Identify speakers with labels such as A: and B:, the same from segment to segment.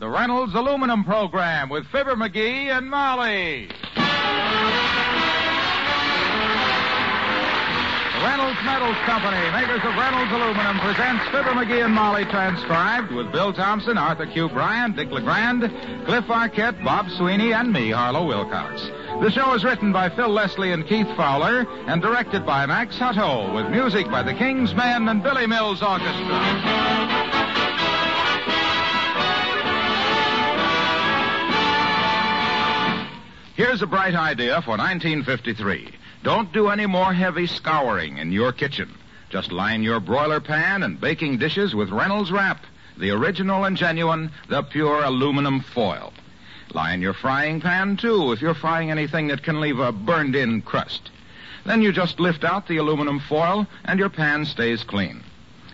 A: The Reynolds Aluminum Program with Fibber McGee and Molly. Reynolds Metals Company, makers of Reynolds Aluminum, presents Fibber McGee and Molly transcribed with Bill Thompson, Arthur Q. Bryan, Dick LeGrand, Cliff Arquette, Bob Sweeney, and me, Harlow Wilcox. The show is written by Phil Leslie and Keith Fowler and directed by Max Hutto with music by the King's Men and Billy Mills Orchestra. Here's a bright idea for 1953. Don't do any more heavy scouring in your kitchen. Just line your broiler pan and baking dishes with Reynolds Wrap, the original and genuine, the pure aluminum foil. Line your frying pan, too, if you're frying anything that can leave a burned in crust. Then you just lift out the aluminum foil and your pan stays clean.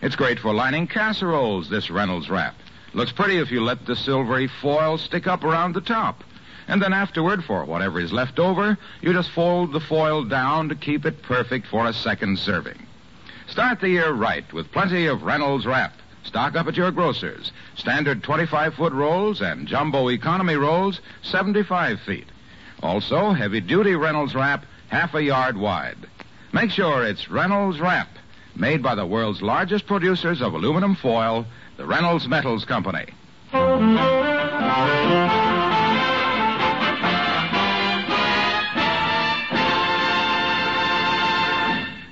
A: It's great for lining casseroles, this Reynolds Wrap. Looks pretty if you let the silvery foil stick up around the top. And then afterward, for whatever is left over, you just fold the foil down to keep it perfect for a second serving. Start the year right with plenty of Reynolds Wrap. Stock up at your grocer's. Standard 25 foot rolls and jumbo economy rolls, 75 feet. Also, heavy duty Reynolds Wrap, half a yard wide. Make sure it's Reynolds Wrap, made by the world's largest producers of aluminum foil, the Reynolds Metals Company.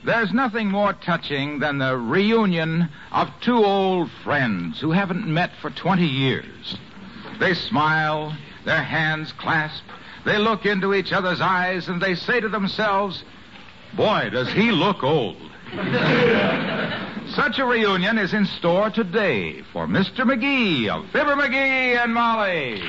A: There's nothing more touching than the reunion of two old friends who haven't met for 20 years. They smile, their hands clasp, they look into each other's eyes, and they say to themselves, Boy, does he look old. Such a reunion is in store today for Mr. McGee of Fibber McGee and Molly.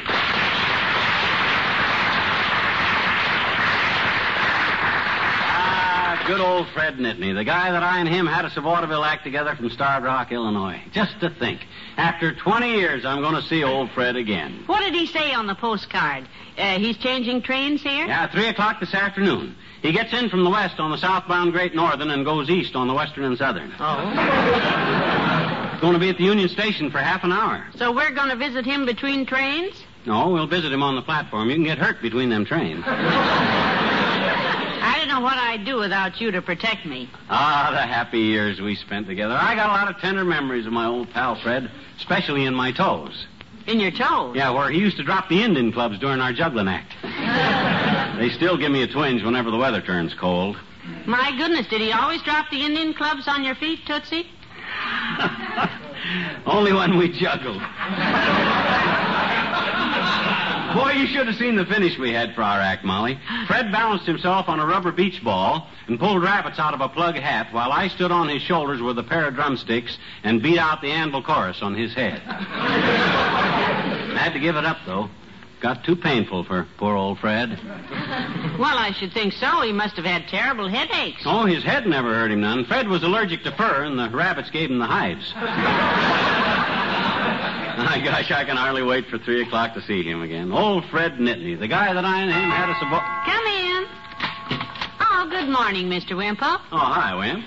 B: Good old Fred Nitney, the guy that I and him had a vaudeville act together from Starved Rock, Illinois. Just to think, after 20 years, I'm going to see old Fred again.
C: What did he say on the postcard? Uh, he's changing trains here?
B: Yeah, 3 o'clock this afternoon. He gets in from the west on the southbound Great Northern and goes east on the western and southern.
C: Oh.
B: going to be at the Union Station for half an hour.
C: So we're going to visit him between trains?
B: No, we'll visit him on the platform. You can get hurt between them trains.
C: Know what I'd do without you to protect me.
B: Ah, the happy years we spent together. I got a lot of tender memories of my old pal Fred, especially in my toes.
C: In your toes?
B: Yeah, where he used to drop the Indian clubs during our juggling act. they still give me a twinge whenever the weather turns cold.
C: My goodness, did he always drop the Indian clubs on your feet, Tootsie?
B: Only when we juggled. Boy, you should have seen the finish we had for our act, Molly. Fred balanced himself on a rubber beach ball and pulled rabbits out of a plug hat while I stood on his shoulders with a pair of drumsticks and beat out the anvil chorus on his head. I had to give it up, though. Got too painful for poor old Fred.
C: Well, I should think so. He must have had terrible headaches.
B: Oh, his head never hurt him none. Fred was allergic to fur, and the rabbits gave him the hives. I my gosh, I can hardly wait for 3 o'clock to see him again. Old Fred Nitney, the guy that I and him had a sabo...
C: Come in. Oh, good morning, Mr. Wimple.
B: Oh, hi, Wimp.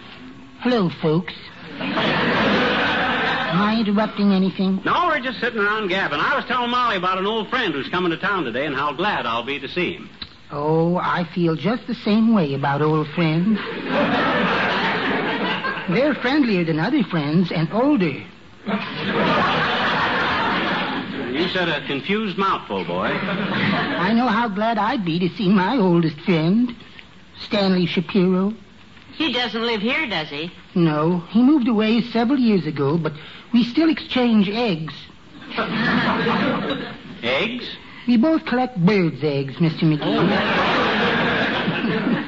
D: Hello, folks. Am I interrupting anything?
B: No, we're just sitting around gabbing. I was telling Molly about an old friend who's coming to town today and how glad I'll be to see him.
D: Oh, I feel just the same way about old friends. They're friendlier than other friends and older.
B: You said a confused mouthful, boy.
D: I know how glad I'd be to see my oldest friend, Stanley Shapiro.
C: He doesn't live here, does he?
D: No, he moved away several years ago, but we still exchange eggs.
B: Eggs?
D: We both collect birds' eggs, Mr. McGee. Oh.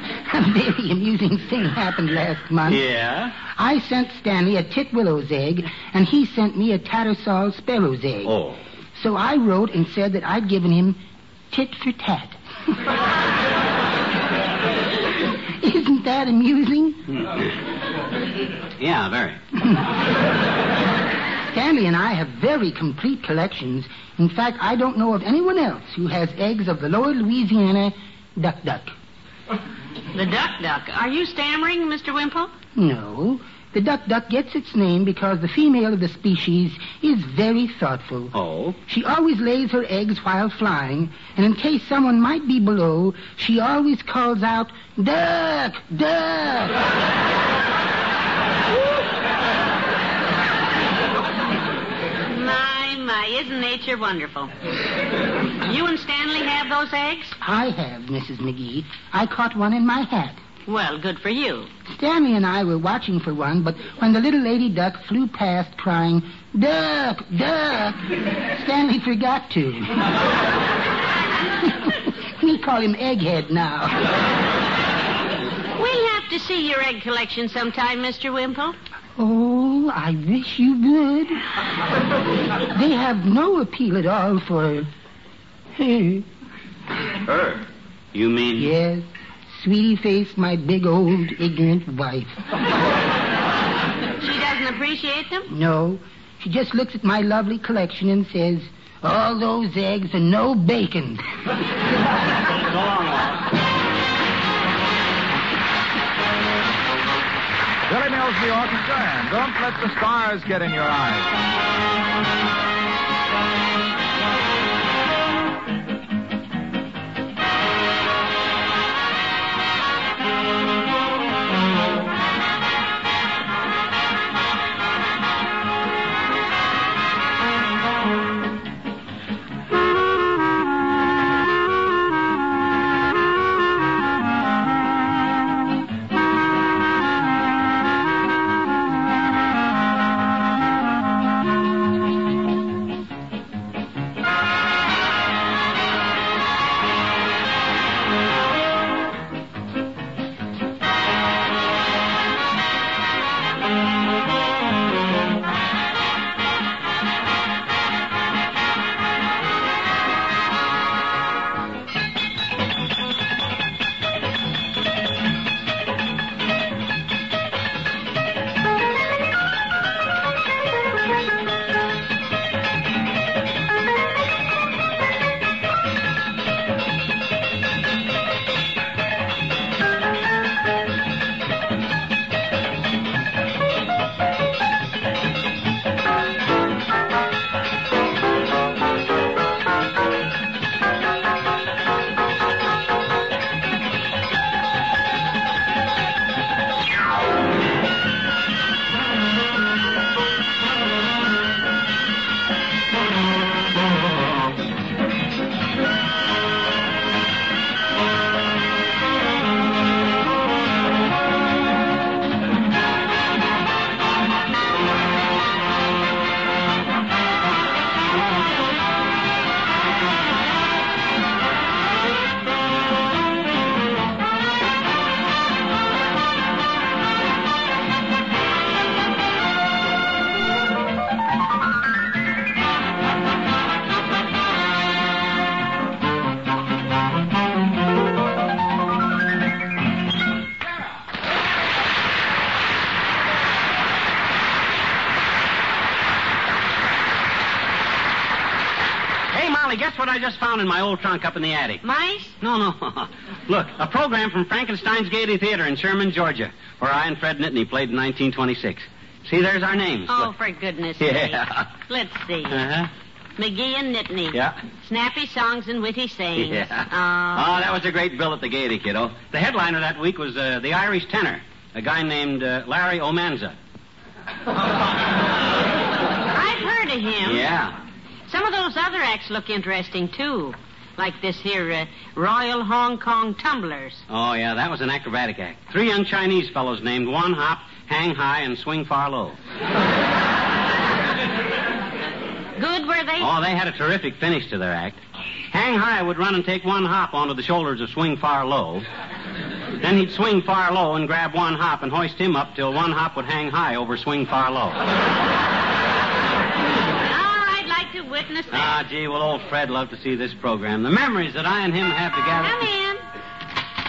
D: A very amusing thing happened last month.
B: Yeah?
D: I sent Stanley a titwillow's egg, and he sent me a tattersall sparrow's egg.
B: Oh.
D: So I wrote and said that I'd given him tit for tat. Isn't that amusing?
B: Yeah, very.
D: Stanley and I have very complete collections. In fact, I don't know of anyone else who has eggs of the lower Louisiana duck duck.
C: The duck duck. Are you stammering, Mr. Wimple?
D: No. The duck duck gets its name because the female of the species is very thoughtful.
B: Oh?
D: She always lays her eggs while flying, and in case someone might be below, she always calls out, Duck! Duck!
C: My, my, isn't nature wonderful? You and Stanley have those eggs?
D: I have, Mrs. McGee. I caught one in my hat.
C: Well, good for you.
D: Stanley and I were watching for one, but when the little lady duck flew past crying, Duck! Duck! Stanley forgot to. we call him Egghead now.
C: We'll have to see your egg collection sometime, Mr. Wimple.
D: Oh, I wish you would. They have no appeal at all for her.
B: Her? You mean...
D: Yes, sweetie face, my big old ignorant wife.
C: She doesn't appreciate them?
D: No, she just looks at my lovely collection and says, all those eggs and no bacon.
B: So long,
A: Billy Mills, the orchestra, and don't let the stars get in your eyes.
B: Just found in my old trunk up in the attic?
C: Mice?
B: No, no. Look, a program from Frankenstein's Gaiety Theater in Sherman, Georgia, where I and Fred Nitney played in 1926. See, there's our names.
C: Oh,
B: Look.
C: for goodness
B: Yeah.
C: sake. Let's see.
B: Uh-huh.
C: McGee and Nitney.
B: Yeah.
C: Snappy songs and witty sayings.
B: Yeah.
C: Oh.
B: Oh, that was a great bill at the Gaiety, kiddo. The headliner that week was uh, the Irish tenor, a guy named uh, Larry Omanza.
C: I've heard of him.
B: Yeah.
C: Some of those other acts look interesting, too. Like this here uh, Royal Hong Kong Tumblers.
B: Oh, yeah, that was an acrobatic act. Three young Chinese fellows named One Hop, Hang High, and Swing Far Low.
C: Good, were they?
B: Oh, they had a terrific finish to their act. Hang High would run and take one hop onto the shoulders of Swing Far Low. Then he'd swing far low and grab one hop and hoist him up till one hop would hang high over Swing Far Low.
C: Oh, I'd like to witness that.
B: Ah, gee, well, old Fred loved to see this program. The memories that I and him have together.
C: Come in.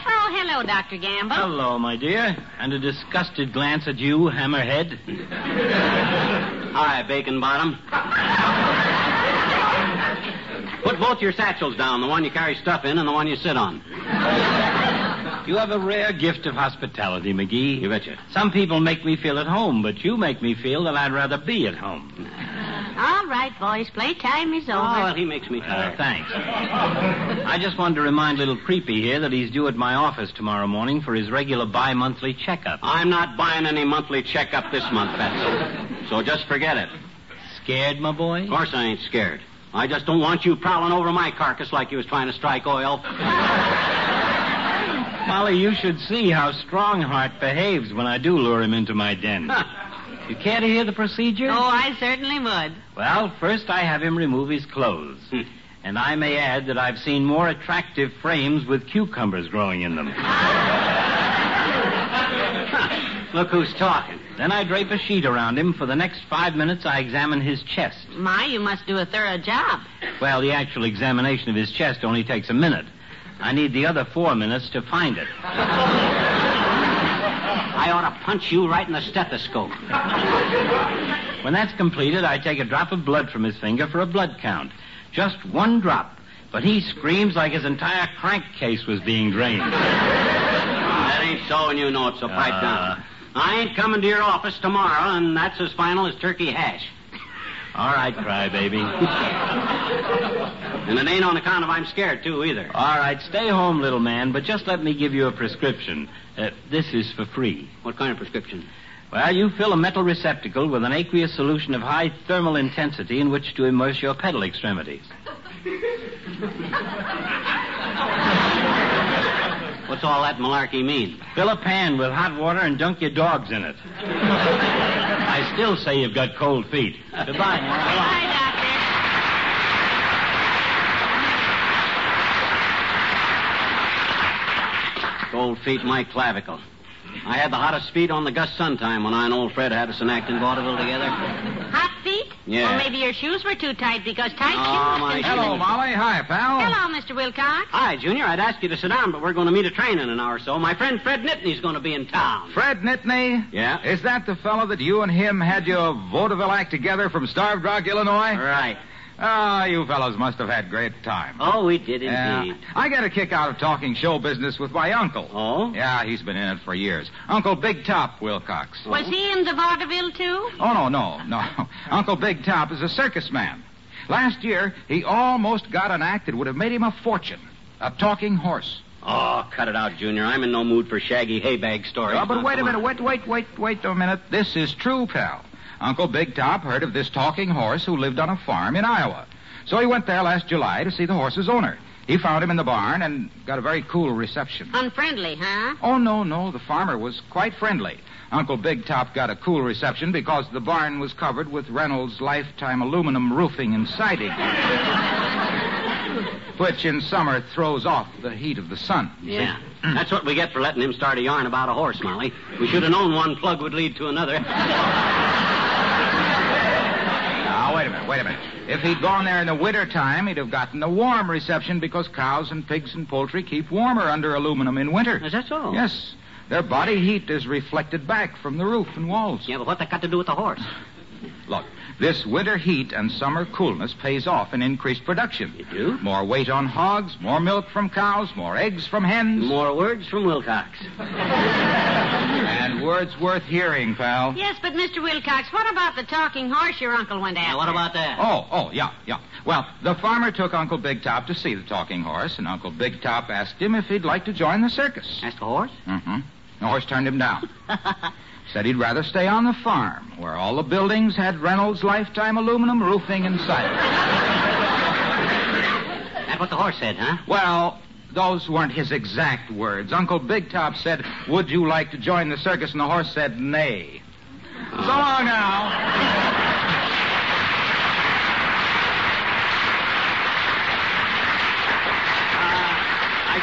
C: Oh, hello, Dr. Gamble.
E: Hello, my dear. And a disgusted glance at you, Hammerhead.
B: Hi, Bacon Bottom. Put both your satchels down, the one you carry stuff in and the one you sit on.
E: You have a rare gift of hospitality, McGee.
B: You betcha.
E: Some people make me feel at home, but you make me feel that I'd rather be at home.
C: All right, boys, playtime is over.
B: Oh, well, he makes me
E: Uh,
B: tired.
E: thanks. I just wanted to remind little Creepy here that he's due at my office tomorrow morning for his regular bi-monthly checkup.
B: I'm not buying any monthly checkup this month, Fatso. So just forget it.
E: Scared, my boy?
B: Of course I ain't scared. I just don't want you prowling over my carcass like you was trying to strike oil.
E: Molly, you should see how Strongheart behaves when I do lure him into my den. you care to hear the procedure?
C: Oh, I certainly would.
E: Well, first I have him remove his clothes.
B: Hmm.
E: and I may add that I've seen more attractive frames with cucumbers growing in them.
B: Look who's talking.
E: Then I drape a sheet around him. For the next five minutes, I examine his chest.
C: My, you must do a thorough job.
E: Well, the actual examination of his chest only takes a minute. I need the other four minutes to find it.
B: I ought to punch you right in the stethoscope.
E: When that's completed, I take a drop of blood from his finger for a blood count. Just one drop. But he screams like his entire crankcase was being drained.
B: That ain't so, and you know it, so pipe
E: Uh.
B: down. I ain't coming to your office tomorrow, and that's as final as turkey hash.
E: All right, crybaby.
B: And it ain't on account of I'm scared, too, either.
E: All right, stay home, little man, but just let me give you a prescription. Uh, this is for free.
B: What kind of prescription?
E: Well, you fill a metal receptacle with an aqueous solution of high thermal intensity in which to immerse your pedal extremities.
B: What's all that malarkey mean?
E: Fill a pan with hot water and dunk your dogs in it. I still say you've got cold feet. Goodbye. now.
C: Bye,
B: Cold feet, my clavicle. I had the hottest feet on the Gus Sun time when I and old Fred had us an act in vaudeville together.
C: Hot feet?
B: Yeah.
C: Or maybe your shoes were too tight because tight
B: Oh,
C: shoes.
B: my
C: can-
A: Hello, Molly. Hi, pal.
C: Hello, Mr. Wilcox.
B: Hi, Junior. I'd ask you to sit down, but we're going to meet a train in an hour or so. My friend Fred Nitney's going to be in town.
A: Fred Nitney?
B: Yeah?
A: Is that the fellow that you and him had your vaudeville act together from Starved Rock, Illinois?
B: Right.
A: Ah, you fellows must have had great time.
B: Oh, we did
A: Yeah.
B: indeed.
A: I get a kick out of talking show business with my uncle.
B: Oh?
A: Yeah, he's been in it for years. Uncle Big Top Wilcox.
C: Was he in the vaudeville, too?
A: Oh, no, no, no. Uncle Big Top is a circus man. Last year, he almost got an act that would have made him a fortune. A talking horse.
B: Oh, cut it out, Junior. I'm in no mood for shaggy haybag stories.
A: Oh, but
B: Now,
A: wait a minute,
B: on.
A: wait, wait, wait, wait a minute. This is true, pal. Uncle Big Top heard of this talking horse who lived on a farm in Iowa. So he went there last July to see the horse's owner. He found him in the barn and got a very cool reception.
C: Unfriendly, huh?
A: Oh, no, no. The farmer was quite friendly. Uncle Big Top got a cool reception because the barn was covered with Reynolds lifetime aluminum roofing and siding, which in summer throws off the heat of the sun.
B: Yeah. Mm. That's what we get for letting him start a yarn about a horse, Molly. We should have known one plug would lead to another.
A: Now, wait a minute, wait a minute. If he'd gone there in the winter time, he'd have gotten a warm reception because cows and pigs and poultry keep warmer under aluminum in winter.
B: Is that so?
A: Yes. Their body heat is reflected back from the roof and walls.
B: Yeah, but what that got to do with the horse?
A: Look, This winter heat and summer coolness pays off in increased production.
B: You do?
A: More weight on hogs, more milk from cows, more eggs from hens.
B: More words from Wilcox.
A: And words worth hearing, pal.
C: Yes, but Mr. Wilcox, what about the talking horse your uncle went after?
B: Now, what about that?
A: Oh, oh, yeah, yeah. Well, the farmer took Uncle Big Top to see the talking horse, and Uncle Big Top asked him if he'd like to join the circus.
B: Asked the horse?
A: Mm-hmm. The horse turned him down. Said he'd rather stay on the farm, where all the buildings had Reynolds lifetime aluminum roofing inside.
B: That's what the horse said, huh?
A: well, those weren't his exact words. Uncle Big Top said, Would you like to join the circus? And the horse said, Nay. So long now.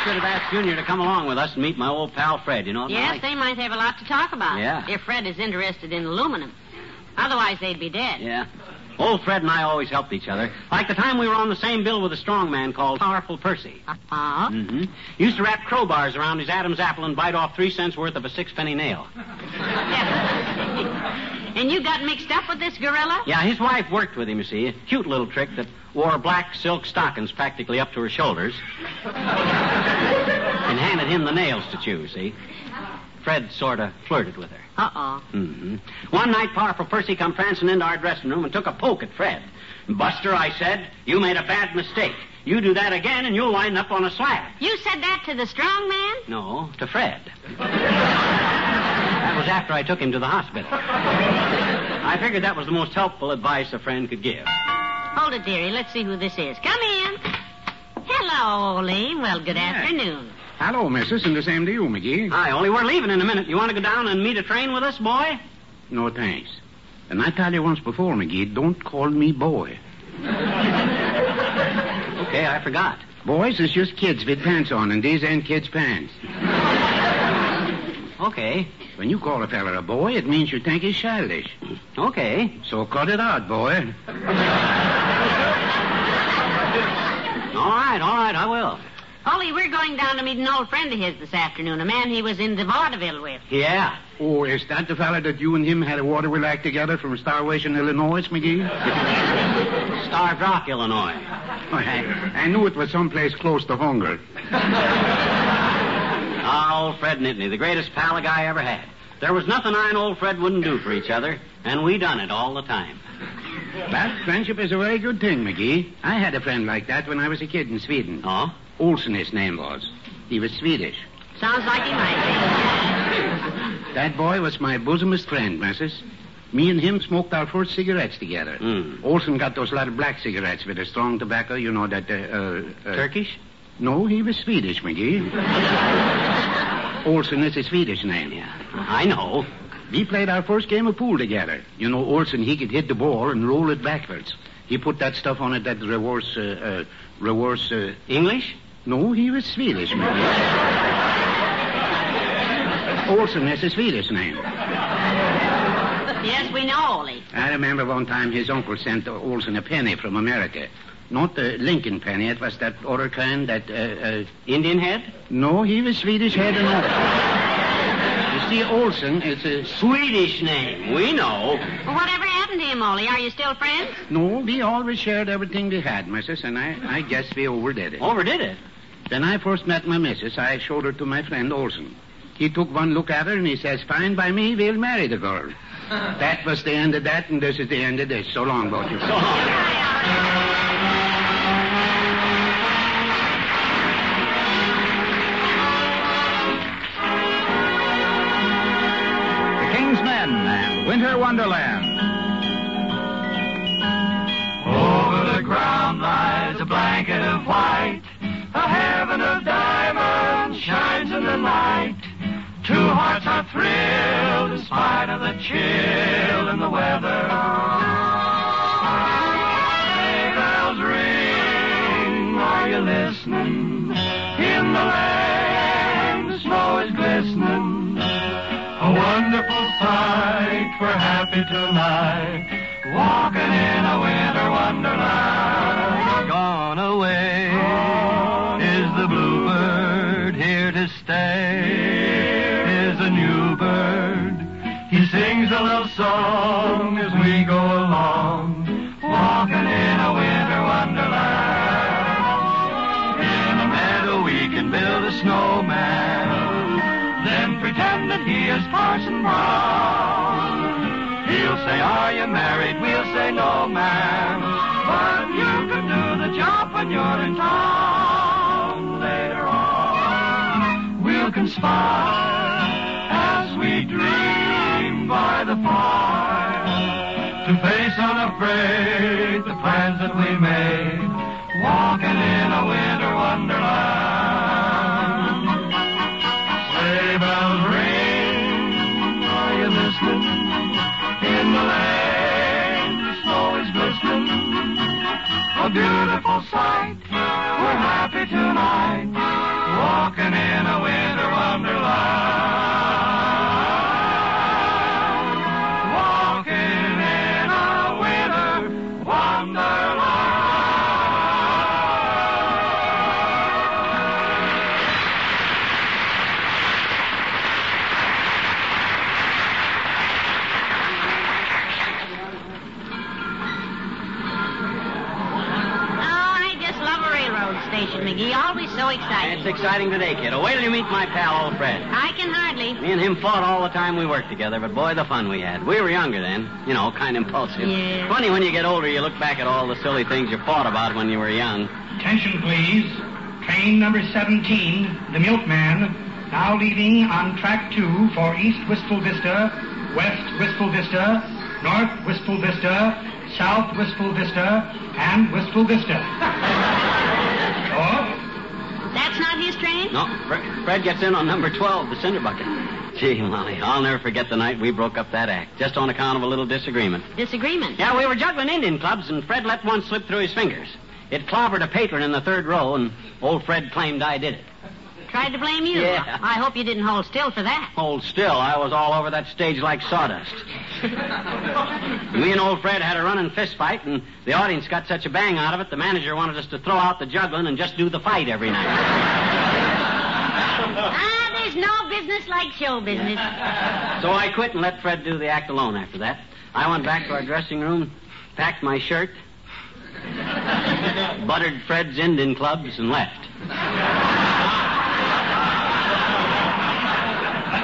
B: Should have asked Junior to come along with us and meet my old pal Fred. You know what?
C: Yes,
B: Mike?
C: they might have a lot to talk about.
B: Yeah.
C: If Fred is interested in aluminum. Otherwise, they'd be dead.
B: Yeah. Old Fred and I always helped each other. Like the time we were on the same bill with a strong man called Powerful Percy.
C: Uh-huh.
B: Mm-hmm. Used to wrap crowbars around his Adam's apple and bite off three cents worth of a sixpenny nail.
C: and you got mixed up with this gorilla?
B: Yeah, his wife worked with him, you see. A cute little trick that wore black silk stockings practically up to her shoulders. and handed him the nails to chew, see? Fred sort of flirted with her.
C: Uh-oh.
B: Mm-hmm. One night, Powerful Percy come prancing into our dressing room and took a poke at Fred. Buster, I said, you made a bad mistake. You do that again and you'll wind up on a slab.
C: You said that to the strong man?
B: No, to Fred. that was after I took him to the hospital. I figured that was the most helpful advice a friend could give.
C: Hold it, dearie. Let's see who this is. Come in. Hello, Ole. Well, good afternoon.
F: Hello, missus, and the same to you, McGee.
B: Hi, only we're leaving in a minute. You want to go down and meet a train with us, boy?
F: No, thanks. And I tell you once before, McGee, don't call me boy.
B: Okay, I forgot.
F: Boys is just kids with pants on, and these ain't kids' pants.
B: Okay,
F: When you call a fella a boy, it means you think he's childish.
B: okay.
F: So cut it out, boy.
B: All right, all right, I will.
C: Ole, we're going down to meet an old friend of his this afternoon, a man he was in the vaudeville with.
B: Yeah.
F: Oh, is that the fella that you and him had a waterwheel act together from Starvation, Illinois, McGee?
B: Starved Rock, Illinois.
F: I, I knew it was someplace close to hunger.
B: Our old Fred Nitney, the greatest pal a guy ever had. There was nothing I and old Fred wouldn't do for each other, and we done it all the time.
F: But friendship is a very good thing, McGee. I had a friend like that when I was a kid in Sweden.
B: Oh?
F: Olsen, his name was. He was Swedish.
C: Sounds like he might be.
F: That boy was my bosomest friend, missus. Me and him smoked our first cigarettes together.
B: Mm.
F: Olsen got those little black cigarettes with a strong tobacco, you know, that... Uh, uh, uh,
B: Turkish?
F: No, he was Swedish, McGee. Olsen is a Swedish name.
B: Yeah, I know.
F: We played our first game of pool together. You know, Olsen, he could hit the ball and roll it backwards. He put that stuff on it, that reverse, uh, uh, reverse, uh...
B: English?
F: No, he was Swedish, McGee. Olsen is a Swedish name.
C: Yes, we know, Ole.
F: I remember one time his uncle sent Olsen a penny from America. Not the Lincoln penny, it was that other kind, that, uh, uh,
B: Indian head?
F: no, he was Swedish head and all. You see, Olsen is a...
B: Swedish name. We know.
C: Well, whatever happened to him, Ole? Are you still friends?
F: No, we always shared everything we had, missus, and I, I guess we overdid it.
B: Overdid it.
F: When I first met my missus, I showed her to my friend Olsen. He took one look at her and he says, fine by me, we'll marry the girl. that was the end of that, and this is the end of this. So long, both you.
B: So long.
A: Winter Wonderland.
G: Over the ground lies a blanket of white. A heaven of diamonds shines in the night. Two hearts are thrilled in spite of the chill in the weather. Bells ring, are you listening? In the lane, the snow is glistening. we're happy tonight, walking in a winter wonderland. Gone away Gone is the bluebird, here to stay here. is a new bird. He sings a little song as we go along, walking in a winter wonderland. In a meadow we can build a snowman, then pretend that he is Parson Brown. Say, Are you married? We'll say, No, ma'am. But you can do the job when you're in town. Later on, we'll conspire as we dream by the fire sight, we're happy tonight,
C: station, McGee. Always so exciting.
B: It's exciting today, kid. Oh, wait till you meet my pal, old Fred.
C: I can hardly.
B: Me and him fought all the time we worked together, but boy, the fun we had. We were younger then, you know, kind of impulsive.
C: Yeah.
B: Funny when you get older, you look back at all the silly things you fought about when you were young.
H: Attention, please. Train number 17, the Milkman, now leaving on track 2 for East Wistful Vista, West Wistful Vista, North Wistful Vista, South Wistful Vista, and Wistful Vista.
C: train?
B: No, Fred, Fred gets in on number 12, the cinder bucket. Gee, Molly, I'll never forget the night we broke up that act, just on account of a little disagreement.
C: Disagreement.
B: Yeah, we were juggling Indian clubs, and Fred let one slip through his fingers. It clobbered a patron in the third row, and old Fred claimed I did it.
C: Tried to blame you.
B: Yeah.
C: I hope you didn't hold still for that.
B: Hold still, I was all over that stage like sawdust. Me and old Fred had a running fist fight, and the audience got such a bang out of it, the manager wanted us to throw out the juggling and just do the fight every night.
C: Ah, there's no business like show business.
B: So I quit and let Fred do the act alone after that. I went back to our dressing room, packed my shirt, buttered Fred's Indian clubs, and left.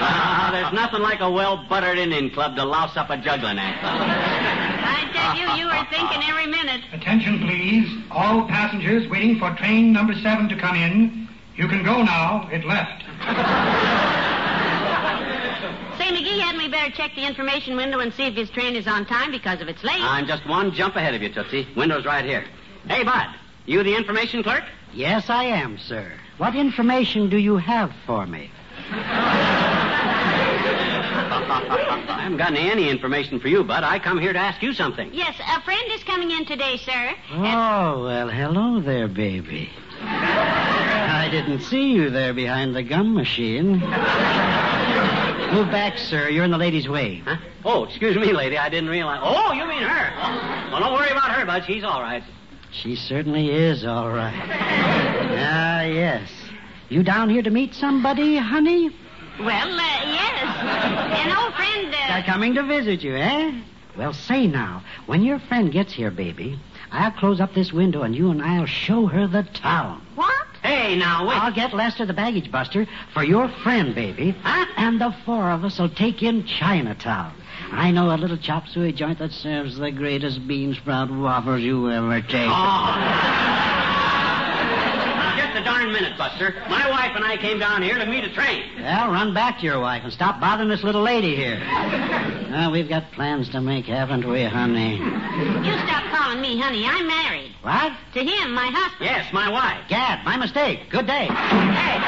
B: Ah, there's nothing like a well-buttered Indian club to louse up a juggling act.
C: I tell you, you were thinking every minute.
H: attention, please. All passengers waiting for train number 7 to come in. You can go now. It left.
C: Say, McGee had me better check the information window and see if his train is on time because if it's late.
B: I'm just one jump ahead of you, Tootsie. Window's right here. Hey, Bud, you the information clerk?
I: Yes, I am, sir. What information do you have for me?
B: I haven't gotten any, any information for you, Bud. I come here to ask you something.
C: Yes, a friend is coming in today, sir.
I: Oh, well, hello there, baby. I didn't see you there behind the gum machine. Move back, sir. You're in the lady's way.
B: Huh? Oh, excuse me, lady. I didn't realize. Oh, you mean her? Well, don't worry about her, Bud. She's all right.
I: She certainly is all right. Ah, yes. You down here to meet somebody, honey?
C: Well, uh, yes. An old friend. Uh...
I: They're coming to visit you, eh? Well, say now, when your friend gets here, baby, I'll close up this window and you and I'll show her the town.
C: What?
B: Hey, now, wait.
I: I'll get Lester the baggage buster for your friend, baby.
B: Huh?
I: And the four of us will take in Chinatown. I know a little chop suey joint that serves the greatest bean sprout waffles you ever take.
B: Just a darn minute, Buster. My wife and I came down here to meet a train.
I: Well, run back to your wife and stop bothering this little lady here. Well, we've got plans to make, haven't we, honey?
C: You stop calling me honey. I'm married.
I: What?
C: To him, my husband.
B: Yes, my wife.
I: Gad, my mistake. Good day.
B: Hey.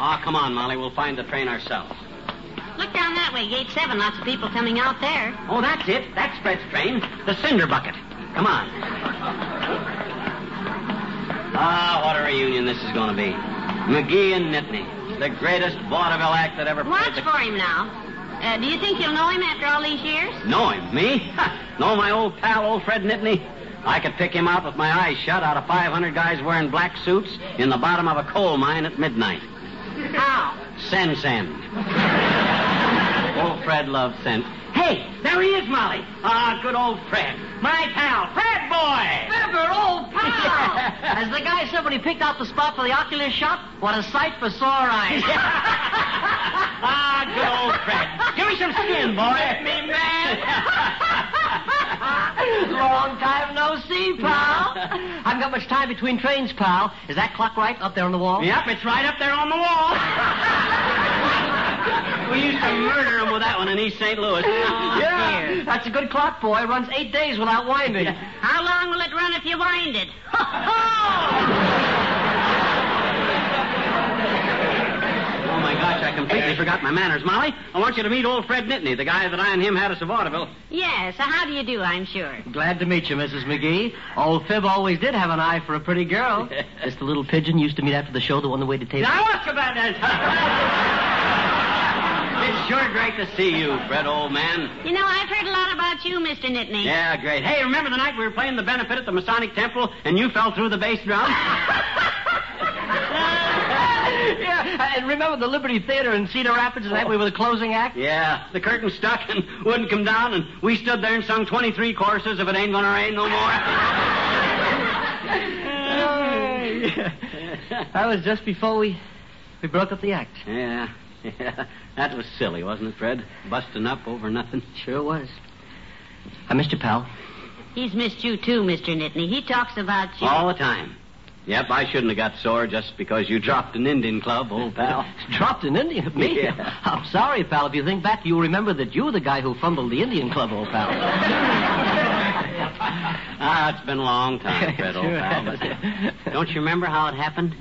B: Oh, come on, Molly. We'll find the train ourselves.
C: Look down that way, gate seven. Lots of people coming out there.
B: Oh, that's it. That's Fred's train. The cinder bucket. Come on. Ah, what a reunion this is going to be. McGee and Nitney. The greatest vaudeville act that ever played
C: Watch
B: the...
C: for him now. Uh, do you think you'll know him after all these years?
B: Know him? Me? Ha, know my old pal, old Fred Nitney? I could pick him out with my eyes shut out of 500 guys wearing black suits in the bottom of a coal mine at midnight.
C: How?
B: Sen Sen. old Fred loved Sen.
I: Hey, there he is, Molly. Ah, good old Fred. My pal, Fred boy.
J: Fibber, old pal. As the guy said when he picked out the spot for the oculist shop, what a sight for sore eyes.
I: ah, good old Fred. Give me some skin, boy.
J: me, man. Long time no see, pal. I haven't got much time between trains, pal. Is that clock right up there on the wall?
I: Yep, it's right up there on the wall. We used to murder him with that one in East St. Louis.
J: Oh, yeah, that's a good clock, boy. It Runs eight days without winding.
C: How long will it run if you wind it?
B: Oh, my gosh, I completely forgot my manners. Molly, I want you to meet old Fred Nitney, the guy that I and him had us of vaudeville.
C: Yes. So how do you do, I'm sure.
J: Glad to meet you, Mrs. McGee. Old Fib always did have an eye for a pretty girl. This the little pigeon used to meet after the show, the one that waited table.
I: Now, what's about that?
B: Sure great to see you, Fred, old man.
C: You know, I've heard a lot about you, Mr. Nitney.
B: Yeah, great. Hey, remember the night we were playing the benefit at the Masonic Temple and you fell through the bass drum?
J: yeah, and remember the Liberty Theater in Cedar Rapids and that we were the closing act?
B: Yeah, the curtain stuck and wouldn't come down, and we stood there and sung 23 choruses of It Ain't Gonna Rain No More.
J: that was just before we we broke up the act.
B: Yeah, yeah. That was silly, wasn't it, Fred? Busting up over nothing.
J: Sure was. I missed you, pal.
C: He's missed you too, Mr. Nitney. He talks about you.
B: All the time. Yep, I shouldn't have got sore just because you dropped an Indian club, old pal.
J: Dropped an Indian? Me?
B: Yeah.
J: I'm sorry, pal. If you think back, you'll remember that you were the guy who fumbled the Indian club, old pal.
B: Ah, it's been a long time, Fred, old
J: Sure
B: pal.
J: has.
B: Don't you remember how it happened?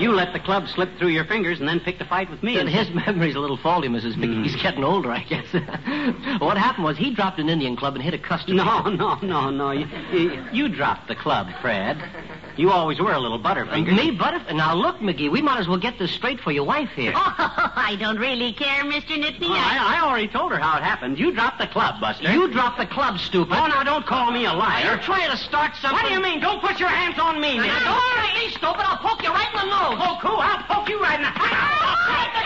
B: You let the club slip through your fingers and then picked a fight with me.
J: And his memory's a little faulty, Mrs. McGee. He's getting older, I guess. what happened was he dropped an Indian club and hit a customer.
B: No, no, no, no. You, you, you dropped the club, Fred. You always were a little butterfinger.
J: Me, Butterf? Now, look, McGee, we might as well get this straight for your wife here.
C: Oh, I don't really care, Mr. Nitney.
B: Oh, I, I already told her how it happened. You dropped the club, Buster.
J: You dropped the club, stupid.
B: Oh, now don't call me a liar.
J: You're trying to start something.
B: What do you mean? Don't put your hands on me, Nick.
J: don't worry, me, stupid. I'll poke you right in the nose.
B: Poke who? I'll poke you right in the...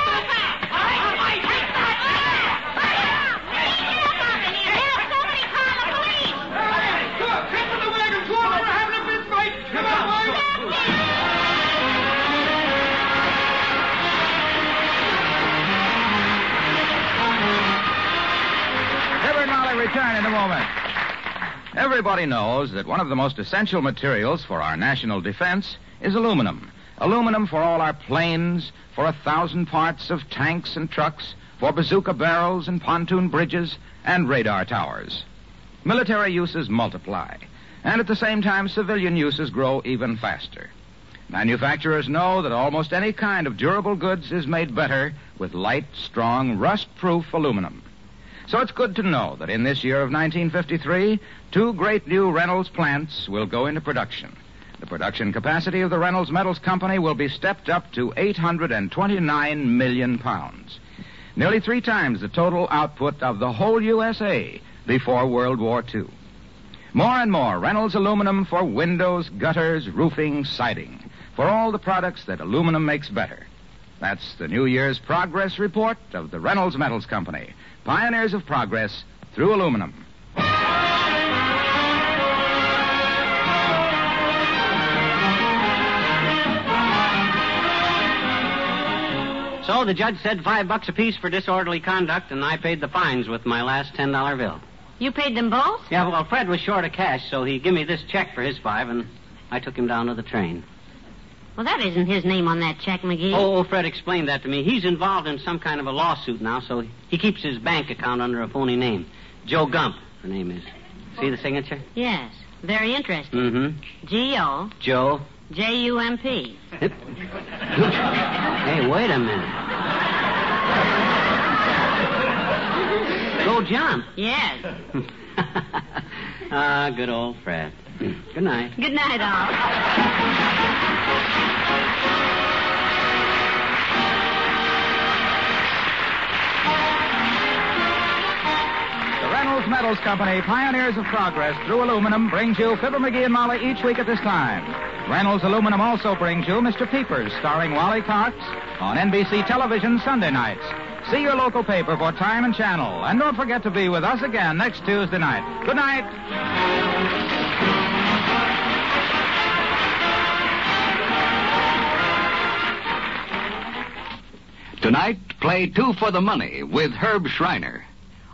A: return in a moment. Everybody knows that one of the most essential materials for our national defense is aluminum. Aluminum for all our planes, for a thousand parts of tanks and trucks, for bazooka barrels and pontoon bridges and radar towers. Military uses multiply, and at the same time, civilian uses grow even faster. Manufacturers know that almost any kind of durable goods is made better with light, strong, rust-proof aluminum. So it's good to know that in this year of 1953, two great new Reynolds plants will go into production. The production capacity of the Reynolds Metals Company will be stepped up to 829 million pounds. Nearly three times the total output of the whole USA before World War II. More and more Reynolds aluminum for windows, gutters, roofing, siding, for all the products that aluminum makes better. That's the New Year's progress report of the Reynolds Metals Company, pioneers of progress through aluminum.
B: So the judge said five bucks apiece for disorderly conduct, and I paid the fines with my last ten dollar bill.
C: You paid them both?
B: Yeah, well, Fred was short of cash, so he gave me this check for his five, and I took him down to the train.
C: Well, that isn't his name on that check, McGee.
B: Oh, Fred explained that to me. He's involved in some kind of a lawsuit now, so he keeps his bank account under a phony name. Joe Gump, her name is. See the signature?
C: Yes. Very interesting.
B: Mm-hmm.
C: G-O.
B: Joe.
C: J-U-M-P.
B: Hey, wait a minute. Go jump.
C: Yes.
B: ah, good old Fred. Good night.
C: Good night, all.
A: The Metals Company, pioneers of progress through aluminum, brings you Fibber McGee and Molly each week at this time. Reynolds Aluminum also brings you Mr. Peepers, starring Wally Cox, on NBC television Sunday nights. See your local paper for time and channel. And don't forget to be with us again next Tuesday night. Good night.
K: Tonight, play Two for the Money with Herb Shriner